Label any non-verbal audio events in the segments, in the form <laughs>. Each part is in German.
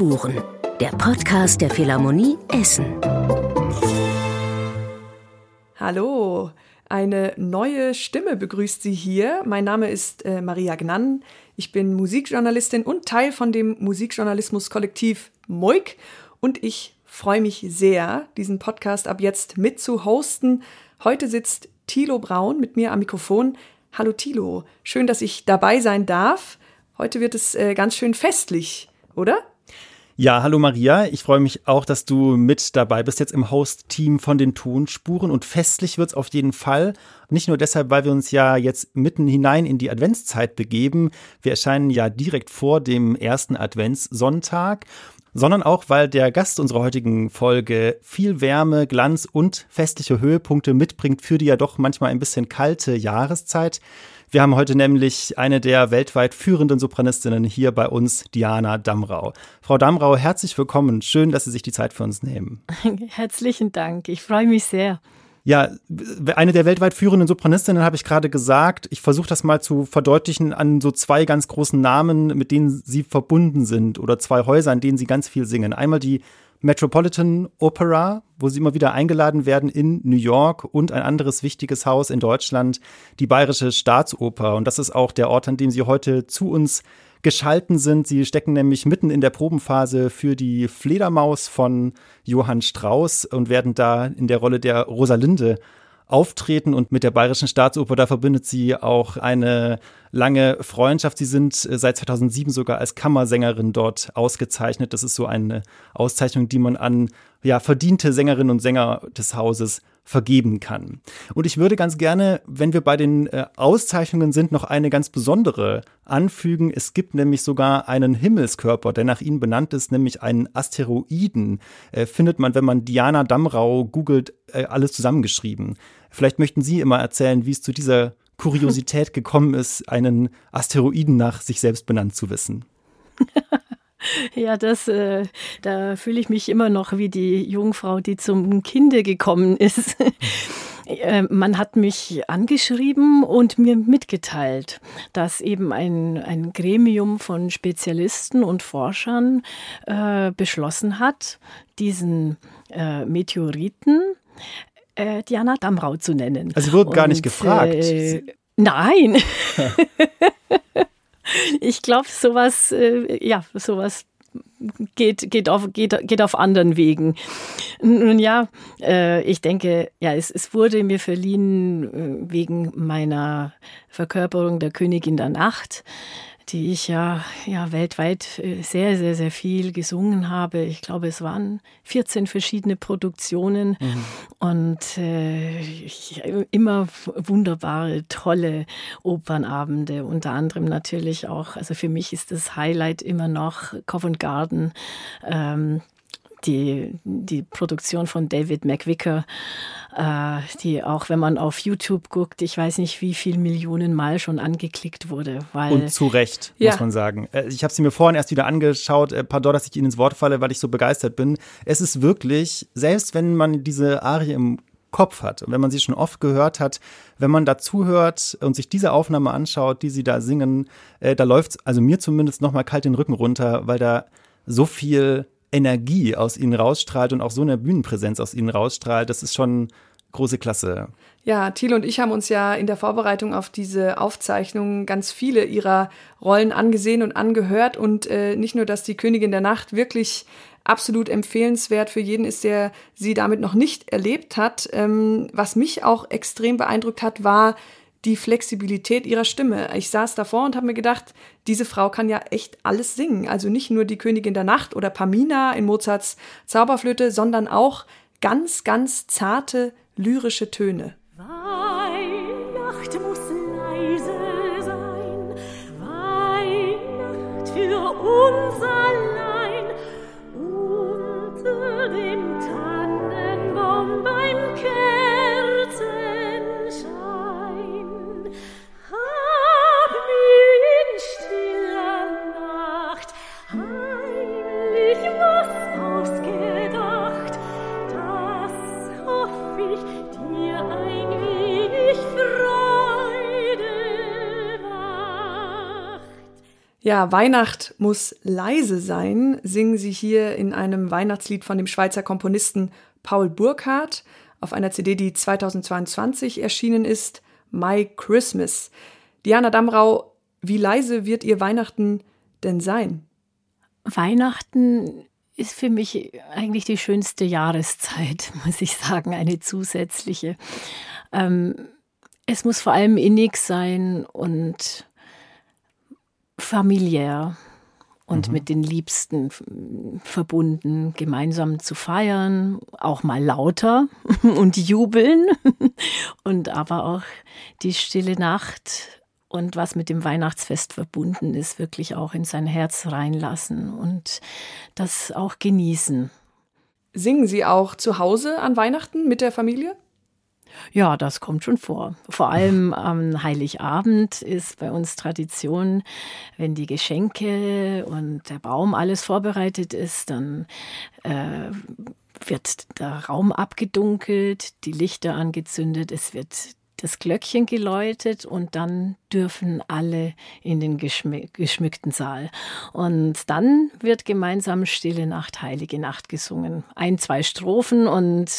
Spuren, der Podcast der Philharmonie Essen. Hallo, eine neue Stimme begrüßt Sie hier. Mein Name ist äh, Maria Gnann. Ich bin Musikjournalistin und Teil von dem Musikjournalismus-Kollektiv Moik. Und ich freue mich sehr, diesen Podcast ab jetzt mit zu hosten. Heute sitzt Thilo Braun mit mir am Mikrofon. Hallo Thilo, schön, dass ich dabei sein darf. Heute wird es äh, ganz schön festlich, oder? Ja, hallo Maria. Ich freue mich auch, dass du mit dabei bist jetzt im Host-Team von den Tonspuren und festlich wird es auf jeden Fall. Nicht nur deshalb, weil wir uns ja jetzt mitten hinein in die Adventszeit begeben. Wir erscheinen ja direkt vor dem ersten Adventssonntag sondern auch, weil der Gast unserer heutigen Folge viel Wärme, Glanz und festliche Höhepunkte mitbringt für die ja doch manchmal ein bisschen kalte Jahreszeit. Wir haben heute nämlich eine der weltweit führenden Sopranistinnen hier bei uns, Diana Damrau. Frau Damrau, herzlich willkommen. Schön, dass Sie sich die Zeit für uns nehmen. <laughs> Herzlichen Dank. Ich freue mich sehr. Ja, eine der weltweit führenden Sopranistinnen habe ich gerade gesagt. Ich versuche das mal zu verdeutlichen an so zwei ganz großen Namen, mit denen sie verbunden sind oder zwei Häuser, an denen sie ganz viel singen. Einmal die Metropolitan Opera, wo sie immer wieder eingeladen werden in New York und ein anderes wichtiges Haus in Deutschland, die Bayerische Staatsoper. Und das ist auch der Ort, an dem sie heute zu uns geschalten sind. Sie stecken nämlich mitten in der Probenphase für die Fledermaus von Johann Strauss und werden da in der Rolle der Rosalinde auftreten und mit der Bayerischen Staatsoper, da verbindet sie auch eine lange Freundschaft. Sie sind äh, seit 2007 sogar als Kammersängerin dort ausgezeichnet. Das ist so eine Auszeichnung, die man an ja, verdiente Sängerinnen und Sänger des Hauses vergeben kann. Und ich würde ganz gerne, wenn wir bei den äh, Auszeichnungen sind, noch eine ganz besondere anfügen. Es gibt nämlich sogar einen Himmelskörper, der nach ihnen benannt ist, nämlich einen Asteroiden. Äh, findet man, wenn man Diana Damrau googelt, äh, alles zusammengeschrieben. Vielleicht möchten Sie immer erzählen, wie es zu dieser Kuriosität <laughs> gekommen ist, einen Asteroiden nach sich selbst benannt zu wissen. <laughs> <laughs> Ja, das, äh, da fühle ich mich immer noch wie die Jungfrau, die zum Kinde gekommen ist. <laughs> Äh, man hat mich angeschrieben und mir mitgeteilt, dass eben ein, ein Gremium von Spezialisten und Forschern äh, beschlossen hat, diesen äh, Meteoriten äh, Diana Damrau zu nennen. Also Sie wurden gar nicht gefragt. Äh, nein. <laughs> ich glaube, sowas, äh, ja, sowas geht, geht, auf, geht, geht auf anderen Wegen. Nun ja, äh, ich denke, ja, es, es wurde mir verliehen äh, wegen meiner Verkörperung der Königin der Nacht die ich ja, ja weltweit äh, sehr, sehr, sehr viel gesungen habe. Ich glaube, es waren 14 verschiedene Produktionen mhm. und äh, ich, immer wunderbare, tolle Opernabende. Unter anderem natürlich auch, also für mich ist das Highlight immer noch Covent Garden. Ähm, die, die Produktion von David McVicker, die auch, wenn man auf YouTube guckt, ich weiß nicht, wie viel Millionen Mal schon angeklickt wurde. Weil, Und zu Recht, ja. muss man sagen. Äh, ich habe sie mir vorhin erst wieder angeschaut. Äh, pardon, dass ich Ihnen ins Wort falle, weil ich so begeistert bin. Es ist wirklich, selbst wenn man diese Arie im Kopf hat und wenn man sie schon oft gehört hat, wenn man dazuhört und sich diese Aufnahme anschaut, die sie da singen, äh, da läuft also mir zumindest nochmal kalt den Rücken runter, weil da so viel Energie aus ihnen rausstrahlt und auch so eine Bühnenpräsenz aus ihnen rausstrahlt, das ist schon große Klasse. Ja, Thiel und ich haben uns ja in der Vorbereitung auf diese Aufzeichnung ganz viele ihrer Rollen angesehen und angehört und äh, nicht nur, dass die Königin der Nacht wirklich absolut empfehlenswert für jeden ist, der sie damit noch nicht erlebt hat. Ähm, was mich auch extrem beeindruckt hat, war die Flexibilität ihrer Stimme. Ich saß davor und habe mir gedacht, diese Frau kann ja echt alles singen. Also nicht nur die Königin der Nacht oder Pamina in Mozarts Zauberflöte, sondern auch ganz, ganz zarte lyrische Töne. Ja, Weihnacht muss leise sein, singen sie hier in einem Weihnachtslied von dem Schweizer Komponisten Paul Burkhardt auf einer CD, die 2022 erschienen ist, My Christmas. Diana Damrau, wie leise wird Ihr Weihnachten denn sein? Weihnachten ist für mich eigentlich die schönste Jahreszeit, <laughs> muss ich sagen, eine zusätzliche. Ähm, es muss vor allem innig sein und familiär und mhm. mit den Liebsten verbunden, gemeinsam zu feiern, auch mal lauter <laughs> und jubeln <laughs> und aber auch die stille Nacht und was mit dem Weihnachtsfest verbunden ist, wirklich auch in sein Herz reinlassen und das auch genießen. Singen Sie auch zu Hause an Weihnachten mit der Familie? Ja, das kommt schon vor. Vor allem am Heiligabend ist bei uns Tradition, wenn die Geschenke und der Baum alles vorbereitet ist, dann äh, wird der Raum abgedunkelt, die Lichter angezündet, es wird das Glöckchen geläutet und dann dürfen alle in den geschmückten Saal. Und dann wird gemeinsam Stille Nacht, Heilige Nacht gesungen. Ein, zwei Strophen und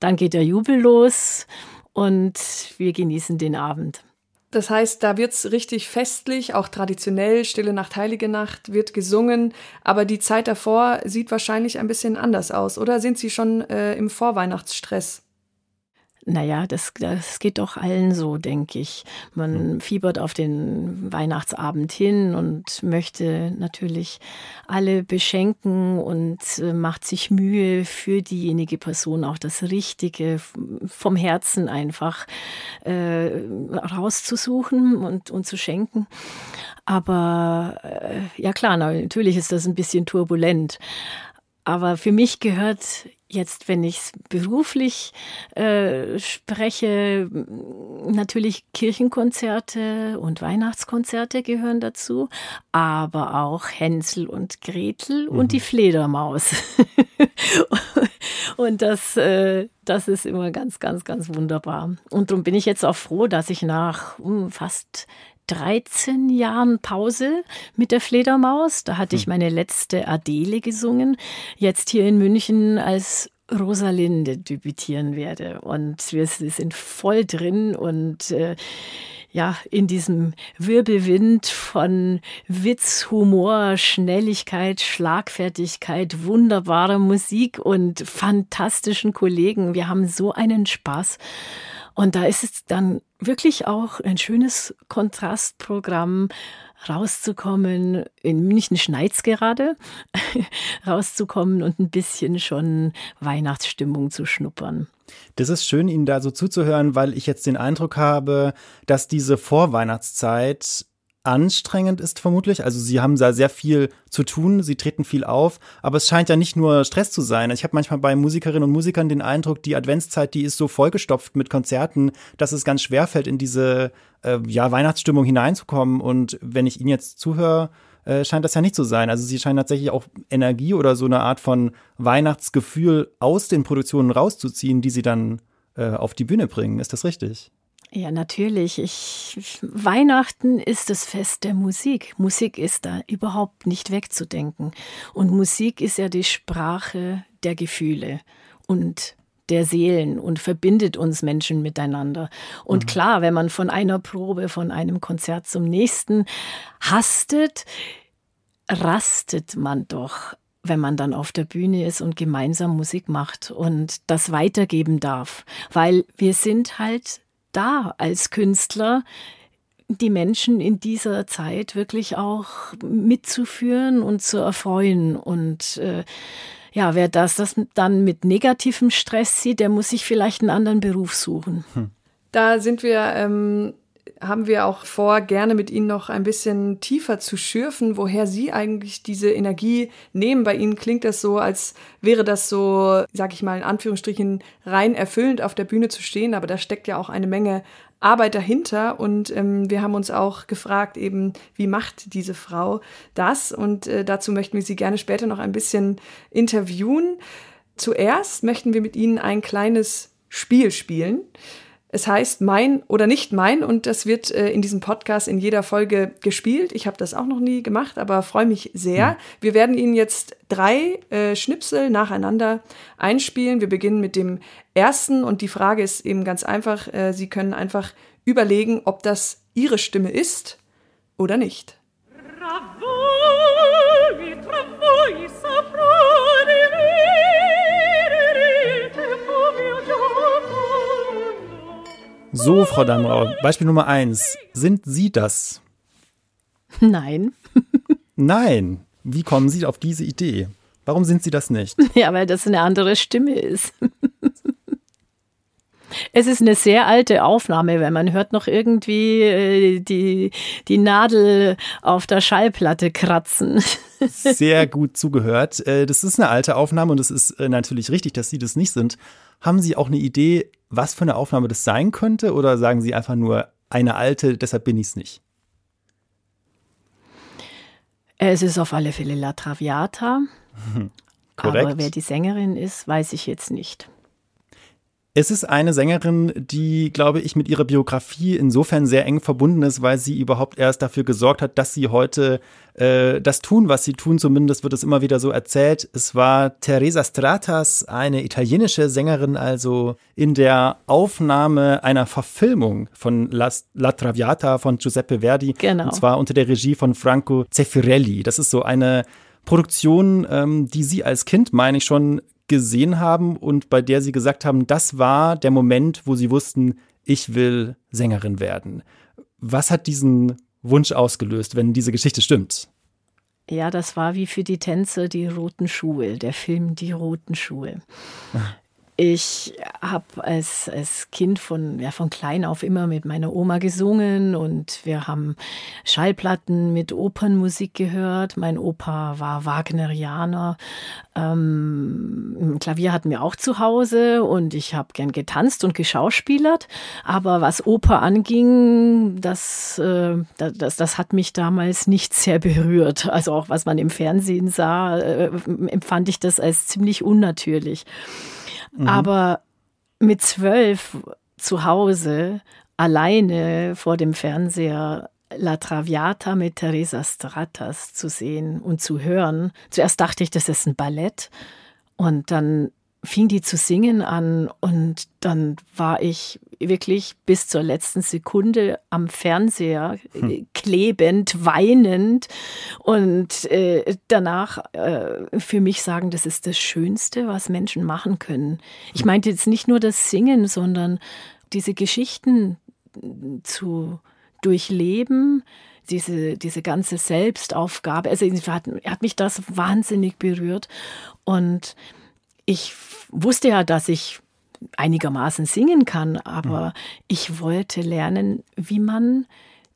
dann geht der Jubel los und wir genießen den Abend. Das heißt, da wird's richtig festlich, auch traditionell, Stille Nacht, Heilige Nacht wird gesungen, aber die Zeit davor sieht wahrscheinlich ein bisschen anders aus, oder sind Sie schon äh, im Vorweihnachtsstress? Naja, das, das geht doch allen so, denke ich. Man fiebert auf den Weihnachtsabend hin und möchte natürlich alle beschenken und äh, macht sich Mühe für diejenige Person auch das Richtige vom Herzen einfach äh, rauszusuchen und, und zu schenken. Aber äh, ja klar, natürlich ist das ein bisschen turbulent. Aber für mich gehört jetzt, wenn ich es beruflich äh, spreche, natürlich Kirchenkonzerte und Weihnachtskonzerte gehören dazu, aber auch Hänsel und Gretel mhm. und die Fledermaus. <laughs> und das, äh, das ist immer ganz, ganz, ganz wunderbar. Und darum bin ich jetzt auch froh, dass ich nach hm, fast 13 Jahren Pause mit der Fledermaus. Da hatte ich hm. meine letzte Adele gesungen. Jetzt hier in München als Rosalinde debütieren werde. Und wir sind voll drin und äh, ja, in diesem Wirbelwind von Witz, Humor, Schnelligkeit, Schlagfertigkeit, wunderbarer Musik und fantastischen Kollegen. Wir haben so einen Spaß. Und da ist es dann wirklich auch ein schönes Kontrastprogramm, rauszukommen. In München schneit's gerade, <laughs> rauszukommen und ein bisschen schon Weihnachtsstimmung zu schnuppern. Das ist schön, Ihnen da so zuzuhören, weil ich jetzt den Eindruck habe, dass diese Vorweihnachtszeit anstrengend ist vermutlich. Also sie haben da sehr viel zu tun, sie treten viel auf, aber es scheint ja nicht nur Stress zu sein. Ich habe manchmal bei Musikerinnen und Musikern den Eindruck, die Adventszeit, die ist so vollgestopft mit Konzerten, dass es ganz schwer fällt, in diese äh, ja, Weihnachtsstimmung hineinzukommen. Und wenn ich Ihnen jetzt zuhöre, äh, scheint das ja nicht zu sein. Also sie scheinen tatsächlich auch Energie oder so eine Art von Weihnachtsgefühl aus den Produktionen rauszuziehen, die sie dann äh, auf die Bühne bringen. Ist das richtig? Ja, natürlich. Ich, Weihnachten ist das Fest der Musik. Musik ist da überhaupt nicht wegzudenken. Und Musik ist ja die Sprache der Gefühle und der Seelen und verbindet uns Menschen miteinander. Und mhm. klar, wenn man von einer Probe, von einem Konzert zum nächsten hastet, rastet man doch wenn man dann auf der Bühne ist und gemeinsam Musik macht und das weitergeben darf, weil wir sind halt da als Künstler, die Menschen in dieser Zeit wirklich auch mitzuführen und zu erfreuen. Und äh, ja, wer das, das dann mit negativem Stress sieht, der muss sich vielleicht einen anderen Beruf suchen. Hm. Da sind wir ähm, haben wir auch vor, gerne mit Ihnen noch ein bisschen tiefer zu schürfen, woher Sie eigentlich diese Energie nehmen. Bei Ihnen klingt das so, als wäre das so, sag ich mal in Anführungsstrichen, rein erfüllend auf der Bühne zu stehen, aber da steckt ja auch eine Menge Arbeit dahinter und ähm, wir haben uns auch gefragt eben, wie macht diese Frau das und äh, dazu möchten wir Sie gerne später noch ein bisschen interviewen. Zuerst möchten wir mit Ihnen ein kleines Spiel spielen. Es heißt Mein oder nicht mein und das wird äh, in diesem Podcast in jeder Folge gespielt. Ich habe das auch noch nie gemacht, aber freue mich sehr. Mhm. Wir werden Ihnen jetzt drei äh, Schnipsel nacheinander einspielen. Wir beginnen mit dem ersten und die Frage ist eben ganz einfach. Äh, Sie können einfach überlegen, ob das Ihre Stimme ist oder nicht. Travoi, So, Frau Damrau, Beispiel Nummer eins. Sind Sie das? Nein. <laughs> Nein. Wie kommen Sie auf diese Idee? Warum sind Sie das nicht? <laughs> Ja, weil das eine andere Stimme ist. <laughs> Es ist eine sehr alte Aufnahme, wenn man hört noch irgendwie äh, die, die Nadel auf der Schallplatte kratzen. Sehr gut zugehört. Äh, das ist eine alte Aufnahme und es ist äh, natürlich richtig, dass Sie das nicht sind. Haben Sie auch eine Idee, was für eine Aufnahme das sein könnte? Oder sagen Sie einfach nur eine alte, deshalb bin ich es nicht? Es ist auf alle Fälle La Traviata. <laughs> Korrekt. Aber wer die Sängerin ist, weiß ich jetzt nicht. Es ist eine Sängerin, die, glaube ich, mit ihrer Biografie insofern sehr eng verbunden ist, weil sie überhaupt erst dafür gesorgt hat, dass sie heute äh, das tun, was sie tun. Zumindest wird es immer wieder so erzählt. Es war Teresa Stratas, eine italienische Sängerin, also in der Aufnahme einer Verfilmung von La, La Traviata von Giuseppe Verdi. Genau. Und zwar unter der Regie von Franco Zeffirelli. Das ist so eine Produktion, ähm, die sie als Kind, meine ich schon, gesehen haben und bei der sie gesagt haben, das war der Moment, wo sie wussten, ich will Sängerin werden. Was hat diesen Wunsch ausgelöst, wenn diese Geschichte stimmt? Ja, das war wie für die Tänzer die roten Schuhe, der Film Die roten Schuhe. Ich habe als, als Kind von, ja, von klein auf immer mit meiner Oma gesungen und wir haben Schallplatten mit Opernmusik gehört. Mein Opa war Wagnerianer. Ähm, Klavier hatten wir auch zu Hause und ich habe gern getanzt und geschauspielert. Aber was Oper anging, das, äh, das, das hat mich damals nicht sehr berührt. Also auch was man im Fernsehen sah, äh, empfand ich das als ziemlich unnatürlich. Mhm. Aber mit zwölf zu Hause, alleine vor dem Fernseher, La Traviata mit Teresa Stratas zu sehen und zu hören. Zuerst dachte ich, das ist ein Ballett. Und dann fing die zu singen an und dann war ich wirklich bis zur letzten Sekunde am Fernseher hm. Äh, klebend, weinend und äh, danach äh, für mich sagen, das ist das Schönste, was Menschen machen können. Ich hm. meinte jetzt nicht nur das Singen, sondern diese Geschichten zu durchleben, diese, diese ganze Selbstaufgabe. Also hat, hat mich das wahnsinnig berührt und ich wusste ja, dass ich einigermaßen singen kann, aber mhm. ich wollte lernen, wie man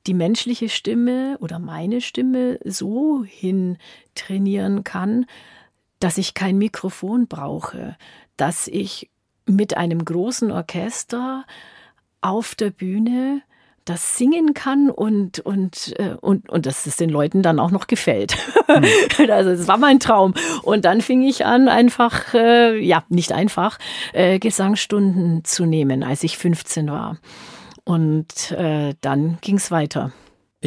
die menschliche Stimme oder meine Stimme so hin trainieren kann, dass ich kein Mikrofon brauche, dass ich mit einem großen Orchester auf der Bühne das singen kann und, und, äh, und, und dass es den Leuten dann auch noch gefällt. Mhm. <laughs> also das war mein Traum. Und dann fing ich an, einfach, äh, ja, nicht einfach, äh, Gesangsstunden zu nehmen, als ich 15 war. Und äh, dann ging es weiter.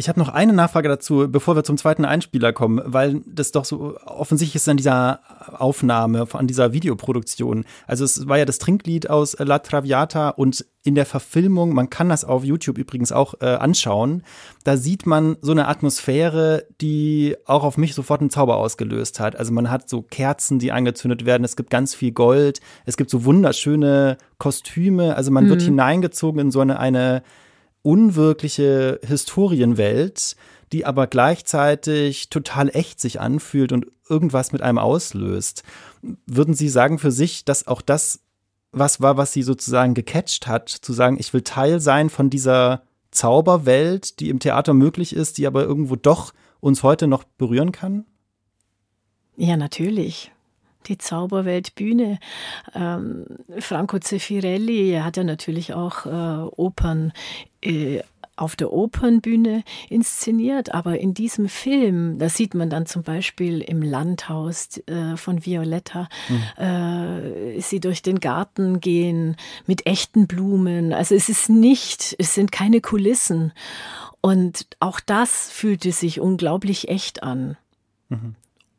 Ich habe noch eine Nachfrage dazu, bevor wir zum zweiten Einspieler kommen, weil das doch so offensichtlich ist an dieser Aufnahme, an dieser Videoproduktion. Also es war ja das Trinklied aus La Traviata und in der Verfilmung, man kann das auf YouTube übrigens auch äh, anschauen, da sieht man so eine Atmosphäre, die auch auf mich sofort einen Zauber ausgelöst hat. Also man hat so Kerzen, die angezündet werden, es gibt ganz viel Gold, es gibt so wunderschöne Kostüme, also man mhm. wird hineingezogen in so eine, eine unwirkliche Historienwelt, die aber gleichzeitig total echt sich anfühlt und irgendwas mit einem auslöst. Würden Sie sagen für sich, dass auch das was war, was Sie sozusagen gecatcht hat, zu sagen, ich will Teil sein von dieser Zauberwelt, die im Theater möglich ist, die aber irgendwo doch uns heute noch berühren kann? Ja, natürlich die Zauberweltbühne. Ähm, Franco Zeffirelli hat ja natürlich auch äh, Opern äh, auf der Opernbühne inszeniert, aber in diesem Film, da sieht man dann zum Beispiel im Landhaus äh, von Violetta, mhm. äh, sie durch den Garten gehen mit echten Blumen. Also es ist nicht, es sind keine Kulissen. Und auch das fühlte sich unglaublich echt an. Mhm.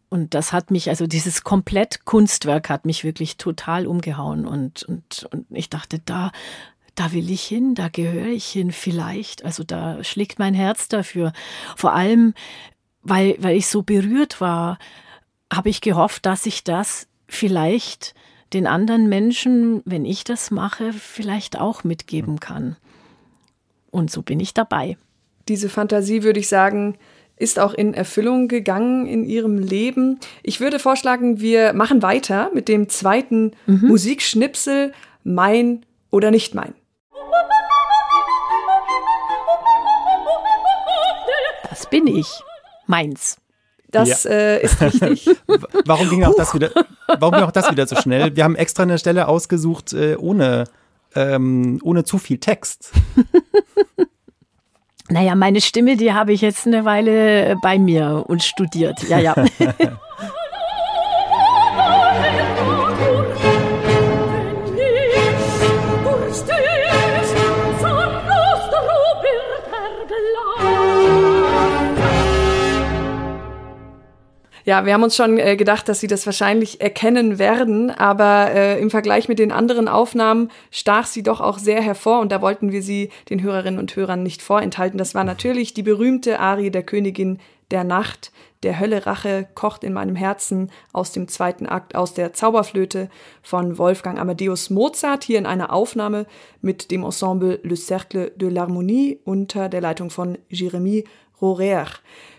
Und das hat mich, also dieses komplett Kunstwerk hat mich wirklich total umgehauen. Und, und, und ich dachte, da, da will ich hin, da gehöre ich hin, vielleicht. Also da schlägt mein Herz dafür. Vor allem, weil, weil ich so berührt war, habe ich gehofft, dass ich das vielleicht den anderen Menschen, wenn ich das mache, vielleicht auch mitgeben kann. Und so bin ich dabei. Diese Fantasie, würde ich sagen, ist auch in Erfüllung gegangen in ihrem Leben. Ich würde vorschlagen, wir machen weiter mit dem zweiten mhm. Musikschnipsel Mein oder nicht mein. Bin ich. Meins. Das ja. äh, ist richtig. <laughs> warum ging auch das wieder? Warum ging auch das wieder so schnell? Wir haben extra eine Stelle ausgesucht äh, ohne ähm, ohne zu viel Text. <laughs> naja, meine Stimme, die habe ich jetzt eine Weile bei mir und studiert. Ja, ja. <laughs> Ja, wir haben uns schon äh, gedacht, dass Sie das wahrscheinlich erkennen werden, aber äh, im Vergleich mit den anderen Aufnahmen stach sie doch auch sehr hervor und da wollten wir sie den Hörerinnen und Hörern nicht vorenthalten. Das war natürlich die berühmte Arie der Königin der Nacht, der Hölle Rache kocht in meinem Herzen aus dem zweiten Akt aus der Zauberflöte von Wolfgang Amadeus Mozart, hier in einer Aufnahme mit dem Ensemble Le Cercle de l'Harmonie unter der Leitung von Jérémy Rorer.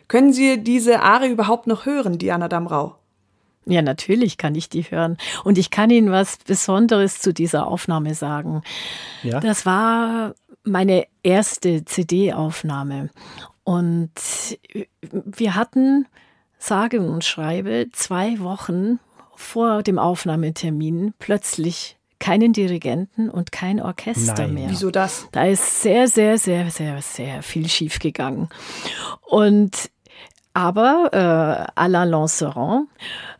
Können Sie diese Arie überhaupt noch hören, Diana Damrau? Ja, natürlich kann ich die hören. Und ich kann Ihnen was Besonderes zu dieser Aufnahme sagen. Ja? Das war meine erste CD-Aufnahme. Und wir hatten, sage und schreibe, zwei Wochen vor dem Aufnahmetermin plötzlich keinen Dirigenten und kein Orchester Nein. mehr. Wieso das? Da ist sehr, sehr, sehr, sehr, sehr viel schief gegangen. Und aber äh, Alain Lanceron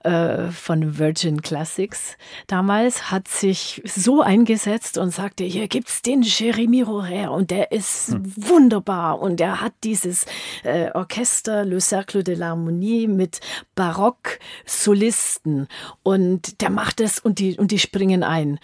äh, von Virgin Classics damals hat sich so eingesetzt und sagte, hier gibt's den Jérémy Rorer und der ist hm. wunderbar und er hat dieses äh, Orchester Le Cercle de l'Harmonie mit Barock-Solisten und der macht es und die, und die springen ein.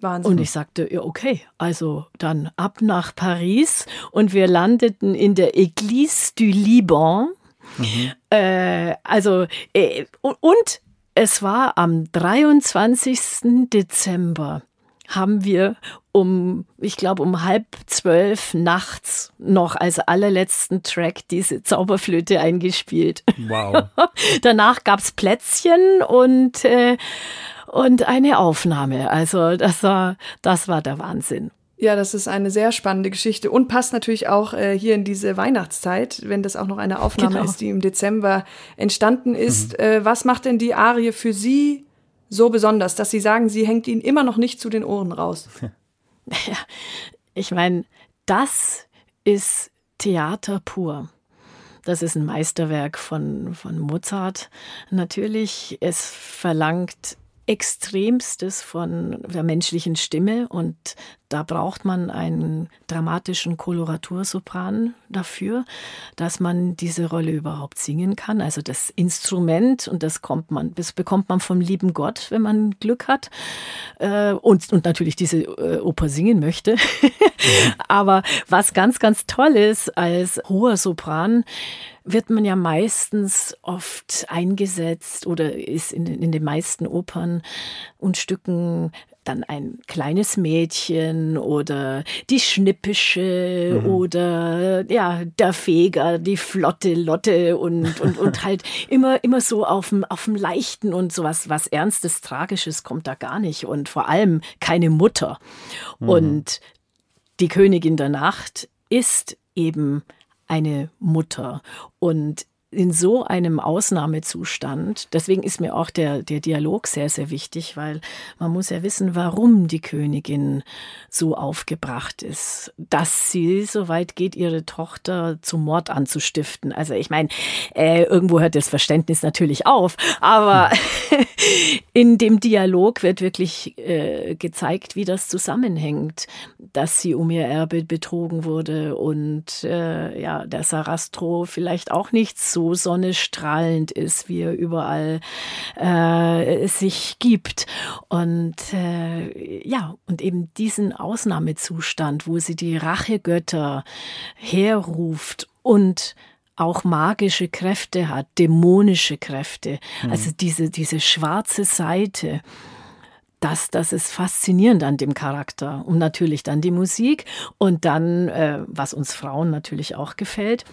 Wahnsinn. Und ich sagte, ja, okay, also dann ab nach Paris und wir landeten in der Église du Liban Mhm. Äh, also, äh, und es war am 23. Dezember haben wir um, ich glaube, um halb zwölf nachts noch als allerletzten Track diese Zauberflöte eingespielt. Wow. <laughs> Danach gab's Plätzchen und, äh, und eine Aufnahme. Also das war, das war der Wahnsinn. Ja, das ist eine sehr spannende Geschichte und passt natürlich auch äh, hier in diese Weihnachtszeit, wenn das auch noch eine Aufnahme genau. ist, die im Dezember entstanden ist. Mhm. Äh, was macht denn die Arie für Sie so besonders, dass Sie sagen, sie hängt Ihnen immer noch nicht zu den Ohren raus? <laughs> Ja, ich meine, das ist Theater pur. Das ist ein Meisterwerk von, von Mozart. Natürlich, es verlangt Extremstes von der menschlichen Stimme und da braucht man einen dramatischen Koloratursopran dafür, dass man diese Rolle überhaupt singen kann. Also das Instrument und das kommt man, das bekommt man vom lieben Gott, wenn man Glück hat äh, und, und natürlich diese äh, Oper singen möchte. <laughs> Mhm. Aber was ganz, ganz toll ist als hoher Sopran, wird man ja meistens oft eingesetzt oder ist in, in den meisten Opern und Stücken dann ein kleines Mädchen oder die Schnippische mhm. oder ja, der Feger, die flotte Lotte und, und, und <laughs> halt immer, immer so auf dem, auf dem Leichten und sowas, was Ernstes, Tragisches kommt da gar nicht und vor allem keine Mutter. Mhm. Und die Königin der Nacht ist eben eine Mutter. Und in so einem Ausnahmezustand, deswegen ist mir auch der, der Dialog sehr, sehr wichtig, weil man muss ja wissen, warum die Königin so aufgebracht ist, dass sie so weit geht, ihre Tochter zum Mord anzustiften. Also ich meine, äh, irgendwo hört das Verständnis natürlich auf, aber <laughs> in dem Dialog wird wirklich äh, gezeigt, wie das zusammenhängt, dass sie um ihr Erbe betrogen wurde und äh, ja, der Sarastro vielleicht auch nicht so sonnestrahlend ist, wie er überall äh, sich gibt. Und äh, ja, und eben diesen Ausnahmezustand, wo sie die Rachegötter herruft und auch magische Kräfte hat, dämonische Kräfte, mhm. also diese, diese schwarze Seite. Das, das ist faszinierend an dem Charakter. Und natürlich dann die Musik und dann, äh, was uns Frauen natürlich auch gefällt,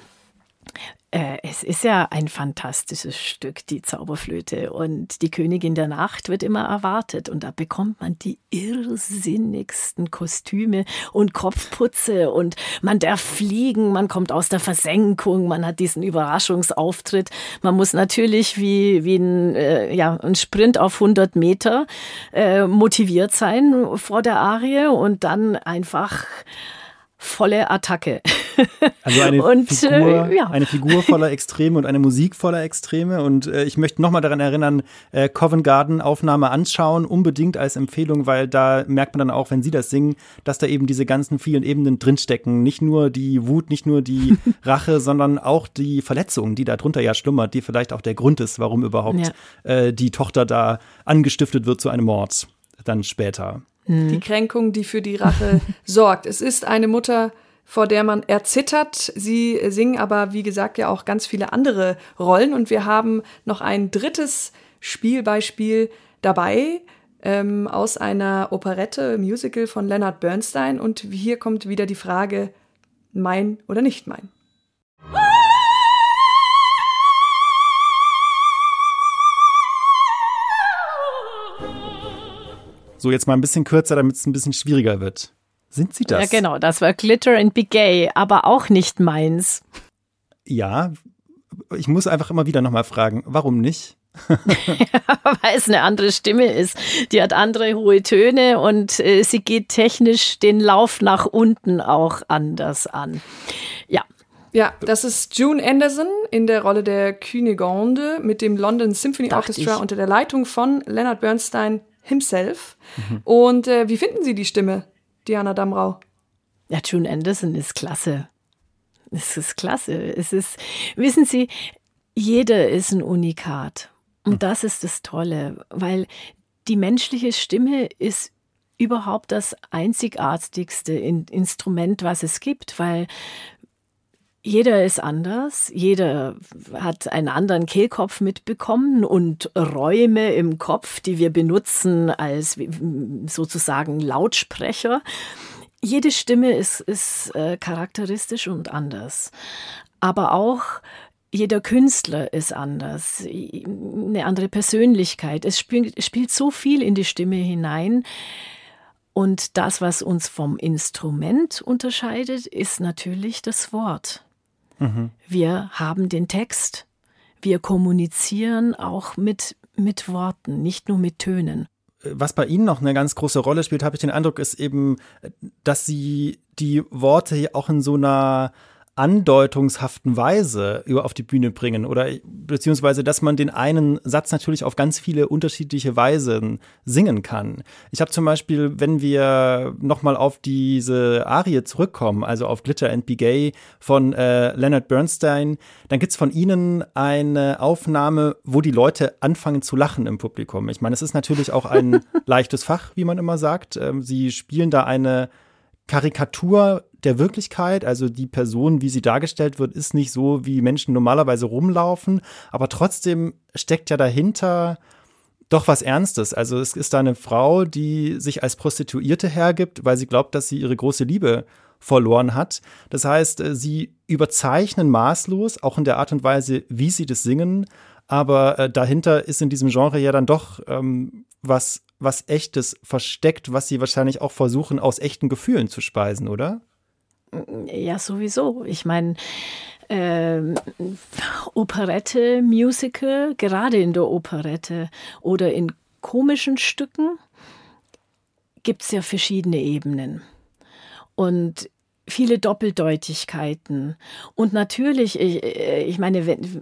es ist ja ein fantastisches Stück, die Zauberflöte. Und die Königin der Nacht wird immer erwartet. Und da bekommt man die irrsinnigsten Kostüme und Kopfputze. Und man darf fliegen, man kommt aus der Versenkung, man hat diesen Überraschungsauftritt. Man muss natürlich wie, wie ein, äh, ja, ein Sprint auf 100 Meter äh, motiviert sein vor der Arie und dann einfach volle Attacke. <laughs> Also eine, und, Figur, äh, ja. eine Figur voller Extreme und eine Musik voller Extreme. Und äh, ich möchte nochmal daran erinnern, äh, Covent Garden Aufnahme anschauen, unbedingt als Empfehlung, weil da merkt man dann auch, wenn sie das singen, dass da eben diese ganzen vielen Ebenen drinstecken. Nicht nur die Wut, nicht nur die <laughs> Rache, sondern auch die Verletzung, die da drunter ja schlummert, die vielleicht auch der Grund ist, warum überhaupt ja. äh, die Tochter da angestiftet wird zu einem Mord dann später. Mhm. Die Kränkung, die für die Rache <laughs> sorgt. Es ist eine Mutter, vor der man erzittert. Sie singen aber, wie gesagt, ja auch ganz viele andere Rollen. Und wir haben noch ein drittes Spielbeispiel dabei ähm, aus einer Operette, Musical von Leonard Bernstein. Und hier kommt wieder die Frage, mein oder nicht mein. So, jetzt mal ein bisschen kürzer, damit es ein bisschen schwieriger wird. Sind Sie das? Ja, genau, das war Glitter and Be Gay, aber auch nicht meins. Ja, ich muss einfach immer wieder nochmal fragen, warum nicht? <laughs> Weil es eine andere Stimme ist. Die hat andere hohe Töne und äh, sie geht technisch den Lauf nach unten auch anders an. Ja. Ja, das ist June Anderson in der Rolle der Cunegonde mit dem London Symphony Dacht Orchestra ich. unter der Leitung von Leonard Bernstein, himself. Mhm. Und äh, wie finden Sie die Stimme, Diana Damrau? Ja, June Anderson ist klasse. Es ist klasse. Es ist, wissen Sie, jeder ist ein Unikat. Und mhm. das ist das Tolle, weil die menschliche Stimme ist überhaupt das einzigartigste Instrument, was es gibt, weil jeder ist anders, jeder hat einen anderen Kehlkopf mitbekommen und Räume im Kopf, die wir benutzen als sozusagen Lautsprecher. Jede Stimme ist, ist äh, charakteristisch und anders. Aber auch jeder Künstler ist anders, eine andere Persönlichkeit. Es spielt, spielt so viel in die Stimme hinein. Und das, was uns vom Instrument unterscheidet, ist natürlich das Wort. Mhm. Wir haben den Text. Wir kommunizieren auch mit, mit Worten, nicht nur mit Tönen. Was bei Ihnen noch eine ganz große Rolle spielt, habe ich den Eindruck, ist eben, dass Sie die Worte auch in so einer andeutungshaften Weise über auf die Bühne bringen oder beziehungsweise, dass man den einen Satz natürlich auf ganz viele unterschiedliche Weisen singen kann. Ich habe zum Beispiel, wenn wir nochmal auf diese Arie zurückkommen, also auf Glitter and Be Gay von äh, Leonard Bernstein, dann gibt's von Ihnen eine Aufnahme, wo die Leute anfangen zu lachen im Publikum. Ich meine, es ist natürlich auch ein <laughs> leichtes Fach, wie man immer sagt. Ähm, Sie spielen da eine Karikatur der Wirklichkeit, also die Person, wie sie dargestellt wird, ist nicht so, wie Menschen normalerweise rumlaufen, aber trotzdem steckt ja dahinter doch was Ernstes. Also es ist da eine Frau, die sich als Prostituierte hergibt, weil sie glaubt, dass sie ihre große Liebe verloren hat. Das heißt, äh, sie überzeichnen maßlos, auch in der Art und Weise, wie sie das singen, aber äh, dahinter ist in diesem Genre ja dann doch ähm, was was echtes versteckt, was sie wahrscheinlich auch versuchen aus echten Gefühlen zu speisen, oder? Ja, sowieso. Ich meine, äh, Operette, Musical, gerade in der Operette oder in komischen Stücken gibt es ja verschiedene Ebenen. Und viele Doppeldeutigkeiten. Und natürlich, ich, ich meine, wenn,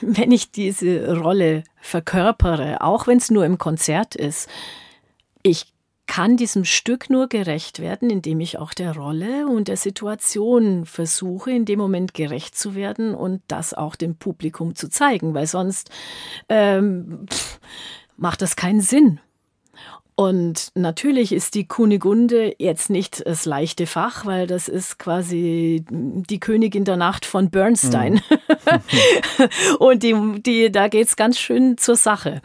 wenn ich diese Rolle verkörpere, auch wenn es nur im Konzert ist, ich kann diesem Stück nur gerecht werden, indem ich auch der Rolle und der Situation versuche, in dem Moment gerecht zu werden und das auch dem Publikum zu zeigen, weil sonst ähm, pff, macht das keinen Sinn. Und natürlich ist die Kunigunde jetzt nicht das leichte Fach, weil das ist quasi die Königin der Nacht von Bernstein. Mhm. <laughs> und die, die, da geht's ganz schön zur Sache.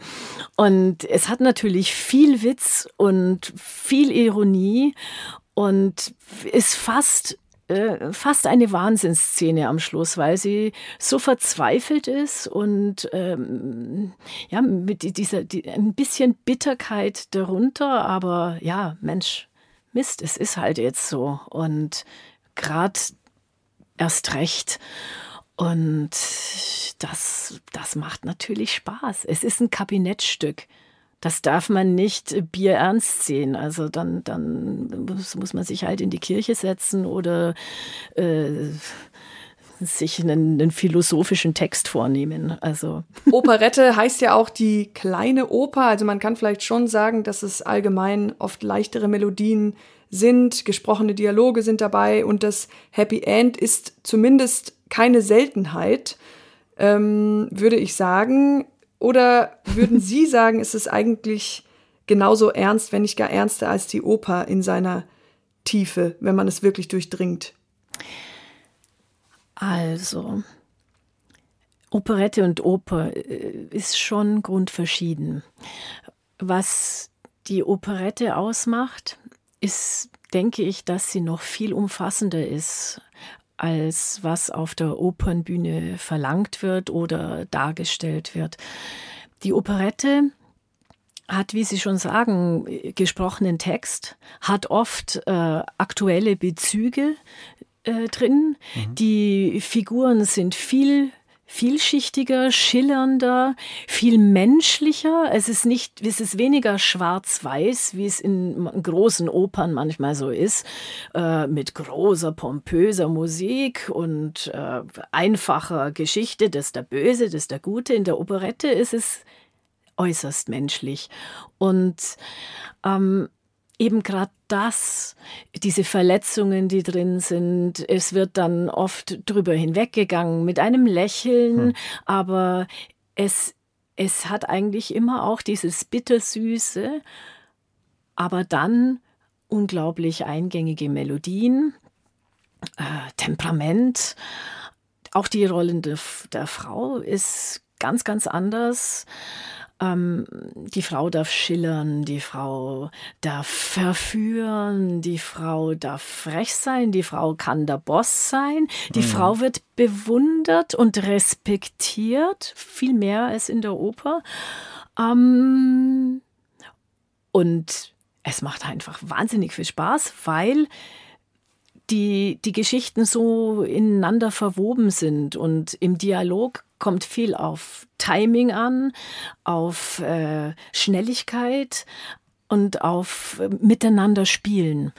Und es hat natürlich viel Witz und viel Ironie und ist fast äh, fast eine Wahnsinnsszene am Schluss, weil sie so verzweifelt ist und ähm, ja, mit dieser die, ein bisschen Bitterkeit darunter, aber ja, Mensch, Mist, es ist halt jetzt so. Und gerade erst recht. Und das, das macht natürlich Spaß. Es ist ein Kabinettstück das darf man nicht bierernst sehen. Also dann, dann muss, muss man sich halt in die Kirche setzen oder äh, sich einen, einen, philosophischen Text vornehmen. Also <laughs> Operette heißt ja auch die kleine Oper. Also man kann vielleicht schon sagen, dass es allgemein oft leichtere Melodien sind, gesprochene Dialoge sind dabei und das Happy End ist zumindest keine Seltenheit, ähm, würde ich sagen. Oder würden Sie <laughs> sagen, ist es eigentlich genauso ernst, wenn nicht gar ernster als die Oper in seiner Tiefe, wenn man es wirklich durchdringt? Also, Operette und Oper äh, ist schon grundverschieden. Was die Operette ausmacht, ist, denke ich, dass sie noch viel umfassender ist als was auf der Opernbühne verlangt wird oder dargestellt wird. Die Operette hat, wie Sie schon sagen, gesprochenen Text, hat oft äh, aktuelle Bezüge äh, drin. Mhm. Die Figuren sind viel vielschichtiger, schillernder, viel menschlicher. Es ist nicht, es ist weniger schwarz-weiß, wie es in großen Opern manchmal so ist, äh, mit großer, pompöser Musik und äh, einfacher Geschichte, das ist der Böse, das ist der Gute. In der Operette ist es äußerst menschlich. Und ähm, eben gerade das, diese Verletzungen, die drin sind, es wird dann oft drüber hinweggegangen mit einem Lächeln, hm. aber es, es hat eigentlich immer auch dieses Bittersüße, aber dann unglaublich eingängige Melodien, äh, Temperament. Auch die Rolle der, der Frau ist ganz, ganz anders. Ähm, die Frau darf schillern, die Frau darf verführen, die Frau darf frech sein, die Frau kann der Boss sein, die mhm. Frau wird bewundert und respektiert, viel mehr als in der Oper. Ähm, und es macht einfach wahnsinnig viel Spaß, weil die, die Geschichten so ineinander verwoben sind und im Dialog kommt viel auf Timing an, auf äh, Schnelligkeit und auf äh, Miteinander spielen.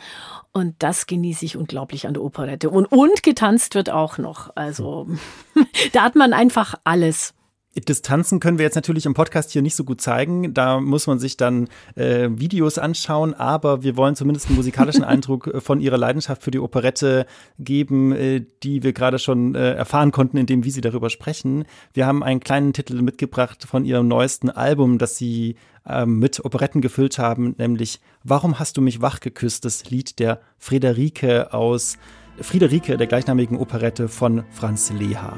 Und das genieße ich unglaublich an der Operette. Und, und getanzt wird auch noch. Also <laughs> da hat man einfach alles. Distanzen können wir jetzt natürlich im Podcast hier nicht so gut zeigen. Da muss man sich dann äh, Videos anschauen, aber wir wollen zumindest einen musikalischen <laughs> Eindruck äh, von ihrer Leidenschaft für die Operette geben, äh, die wir gerade schon äh, erfahren konnten, indem wie sie darüber sprechen. Wir haben einen kleinen Titel mitgebracht von ihrem neuesten Album, das sie ähm, mit Operetten gefüllt haben, nämlich Warum hast du mich wach geküsst? Das Lied der Friederike aus Friederike, der gleichnamigen Operette von Franz Leha.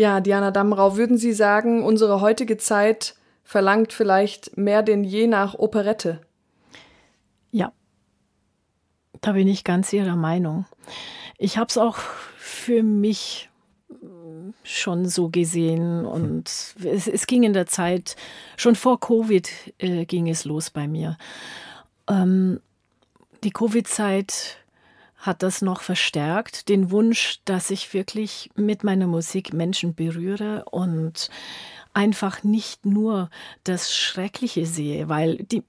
Ja, Diana Damrau, würden Sie sagen, unsere heutige Zeit verlangt vielleicht mehr denn je nach Operette? Ja, da bin ich ganz Ihrer Meinung. Ich habe es auch für mich schon so gesehen und es, es, ging in der Zeit, schon vor Covid äh, ging es los bei mir. Ähm, die Covid-Zeit hat das noch verstärkt, den Wunsch, dass ich wirklich mit meiner Musik Menschen berühre und einfach nicht nur das Schreckliche sehe, weil die,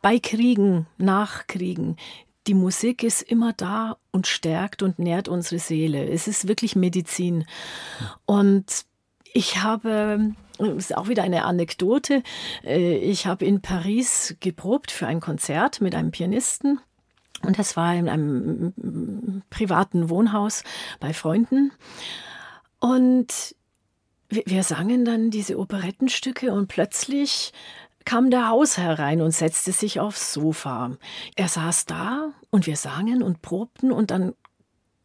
bei Kriegen, nach Kriegen, die Musik ist immer da und stärkt und nährt unsere Seele. Es ist wirklich Medizin. Und ich habe, das ist auch wieder eine Anekdote, äh, ich habe in Paris geprobt für ein Konzert mit einem Pianisten. Und das war in einem privaten Wohnhaus bei Freunden. Und wir sangen dann diese Operettenstücke und plötzlich kam der Hausherr rein und setzte sich aufs Sofa. Er saß da und wir sangen und probten und dann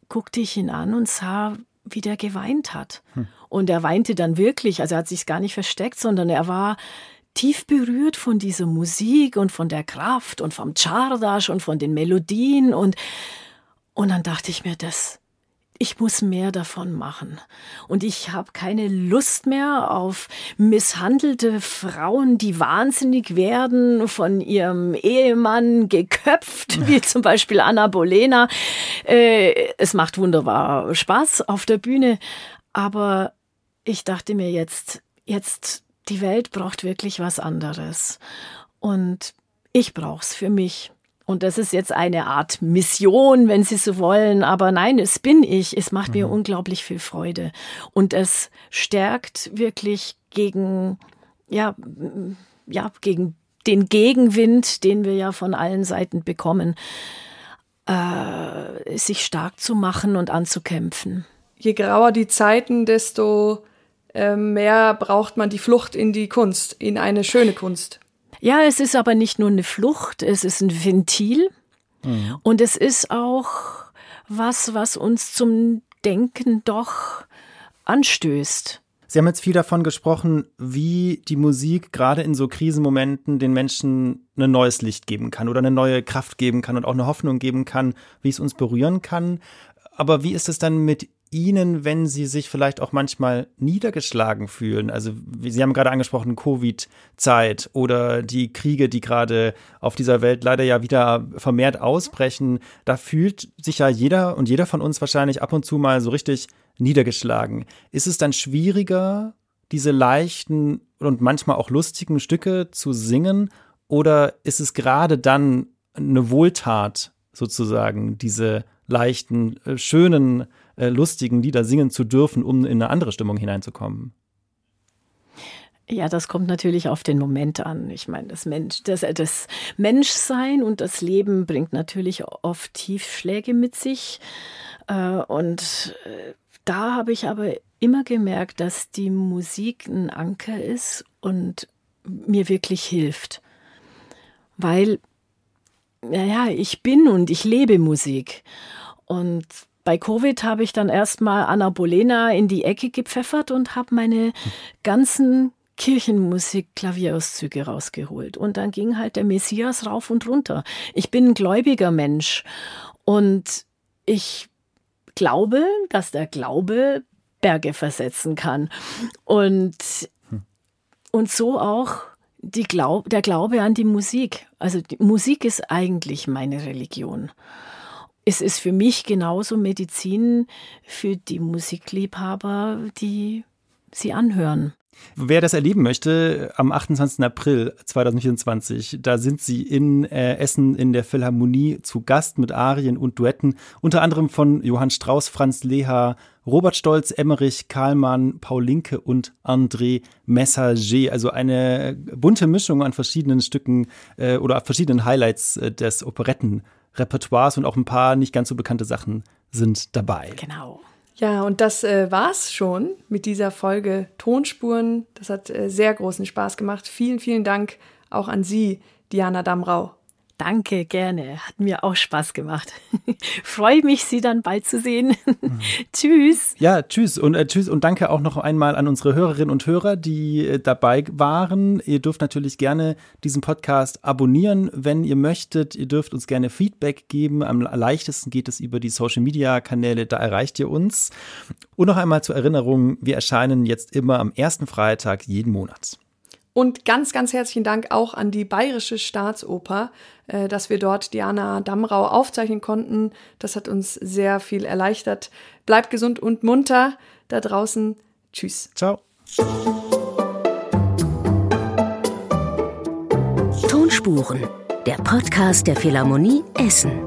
guckte ich ihn an und sah, wie der geweint hat. Hm. Und er weinte dann wirklich, also er hat sich gar nicht versteckt, sondern er war tief berührt von dieser Musik und von der Kraft und vom Czardasch und von den Melodien und und dann dachte ich mir, das ich muss mehr davon machen. Und ich habe keine Lust mehr auf misshandelte Frauen, die wahnsinnig werden, von ihrem Ehemann geköpft, wie <laughs> zum Beispiel Anna Bolena. Äh, es macht wunderbar Spaß auf der Bühne, aber ich dachte mir jetzt, jetzt, die Welt braucht wirklich was anderes. Und ich brauch's für mich. Und das ist jetzt eine Art Mission, wenn Sie so wollen. Aber nein, es bin ich. Es macht mir mhm. unglaublich viel Freude. Und es stärkt wirklich gegen, ja, ja, gegen den Gegenwind, den wir ja von allen Seiten bekommen, äh, sich stark zu machen und anzukämpfen. Je grauer die Zeiten, desto mehr braucht man die Flucht in die Kunst, in eine schöne Kunst. Ja, es ist aber nicht nur eine Flucht, es ist ein Ventil mhm. und es ist auch was, was uns zum Denken doch anstößt. Sie haben jetzt viel davon gesprochen, wie die Musik gerade in so Krisenmomenten den Menschen ein neues Licht geben kann oder eine neue Kraft geben kann und auch eine Hoffnung geben kann, wie es uns berühren kann. Aber wie ist es dann mit Ihnen, wenn Sie sich vielleicht auch manchmal niedergeschlagen fühlen? Also, Sie haben gerade angesprochen, Covid-Zeit oder die Kriege, die gerade auf dieser Welt leider ja wieder vermehrt ausbrechen. Da fühlt sich ja jeder und jeder von uns wahrscheinlich ab und zu mal so richtig niedergeschlagen. Ist es dann schwieriger, diese leichten und manchmal auch lustigen Stücke zu singen? Oder ist es gerade dann eine Wohltat, sozusagen, diese leichten, äh, schönen äh, lustigen Lieder singen zu dürfen, um in eine andere Stimmung hineinzukommen? Ja, das kommt natürlich auf den Moment an. Ich meine, das, Mensch, das, das Menschsein und das Leben bringt natürlich oft Tiefschläge mit sich. Äh, und äh, da habe ich aber immer gemerkt, dass die Musik ein Anker ist und mir wirklich hilft. Weil, naja, ich bin und ich lebe Musik. Und bei Covid habe ich dann erstmal Anna Bolena in die Ecke gepfeffert und habe meine ganzen Kirchenmusik-Klavierauszüge rausgeholt. Und dann ging halt der Messias rauf und runter. Ich bin ein gläubiger Mensch und ich glaube, dass der Glaube Berge versetzen kann. Und, und so auch die Glaub, der Glaube an die Musik. Also die Musik ist eigentlich meine Religion es ist für mich genauso Medizin für die Musikliebhaber, die sie anhören. Wer das erleben möchte, am 28. April 2024, da sind sie in äh, Essen in der Philharmonie zu Gast mit Arien und Duetten, unter anderem von Johann Strauss, Franz Leha, Robert Stolz, Emmerich, Karlmann, Paulinke und André Messager. Also eine bunte Mischung an verschiedenen Stücken äh, oder verschiedenen Highlights äh, des Operetten Repertoires und auch ein paar nicht ganz so bekannte Sachen sind dabei. Genau. Ja, und das äh, war's schon mit dieser Folge Tonspuren. Das hat äh, sehr großen Spaß gemacht. Vielen, vielen Dank auch an Sie, Diana Damrau. Danke, gerne. Hat mir auch Spaß gemacht. <laughs> Freue mich, Sie dann bald zu sehen. <laughs> tschüss. Ja, tschüss und äh, tschüss und danke auch noch einmal an unsere Hörerinnen und Hörer, die äh, dabei waren. Ihr dürft natürlich gerne diesen Podcast abonnieren, wenn ihr möchtet. Ihr dürft uns gerne Feedback geben. Am leichtesten geht es über die Social Media Kanäle, da erreicht ihr uns. Und noch einmal zur Erinnerung, wir erscheinen jetzt immer am ersten Freitag jeden Monat. Und ganz, ganz herzlichen Dank auch an die Bayerische Staatsoper, äh, dass wir dort Diana Damrau aufzeichnen konnten. Das hat uns sehr viel erleichtert. Bleibt gesund und munter da draußen. Tschüss. Ciao. Tonspuren, der Podcast der Philharmonie Essen.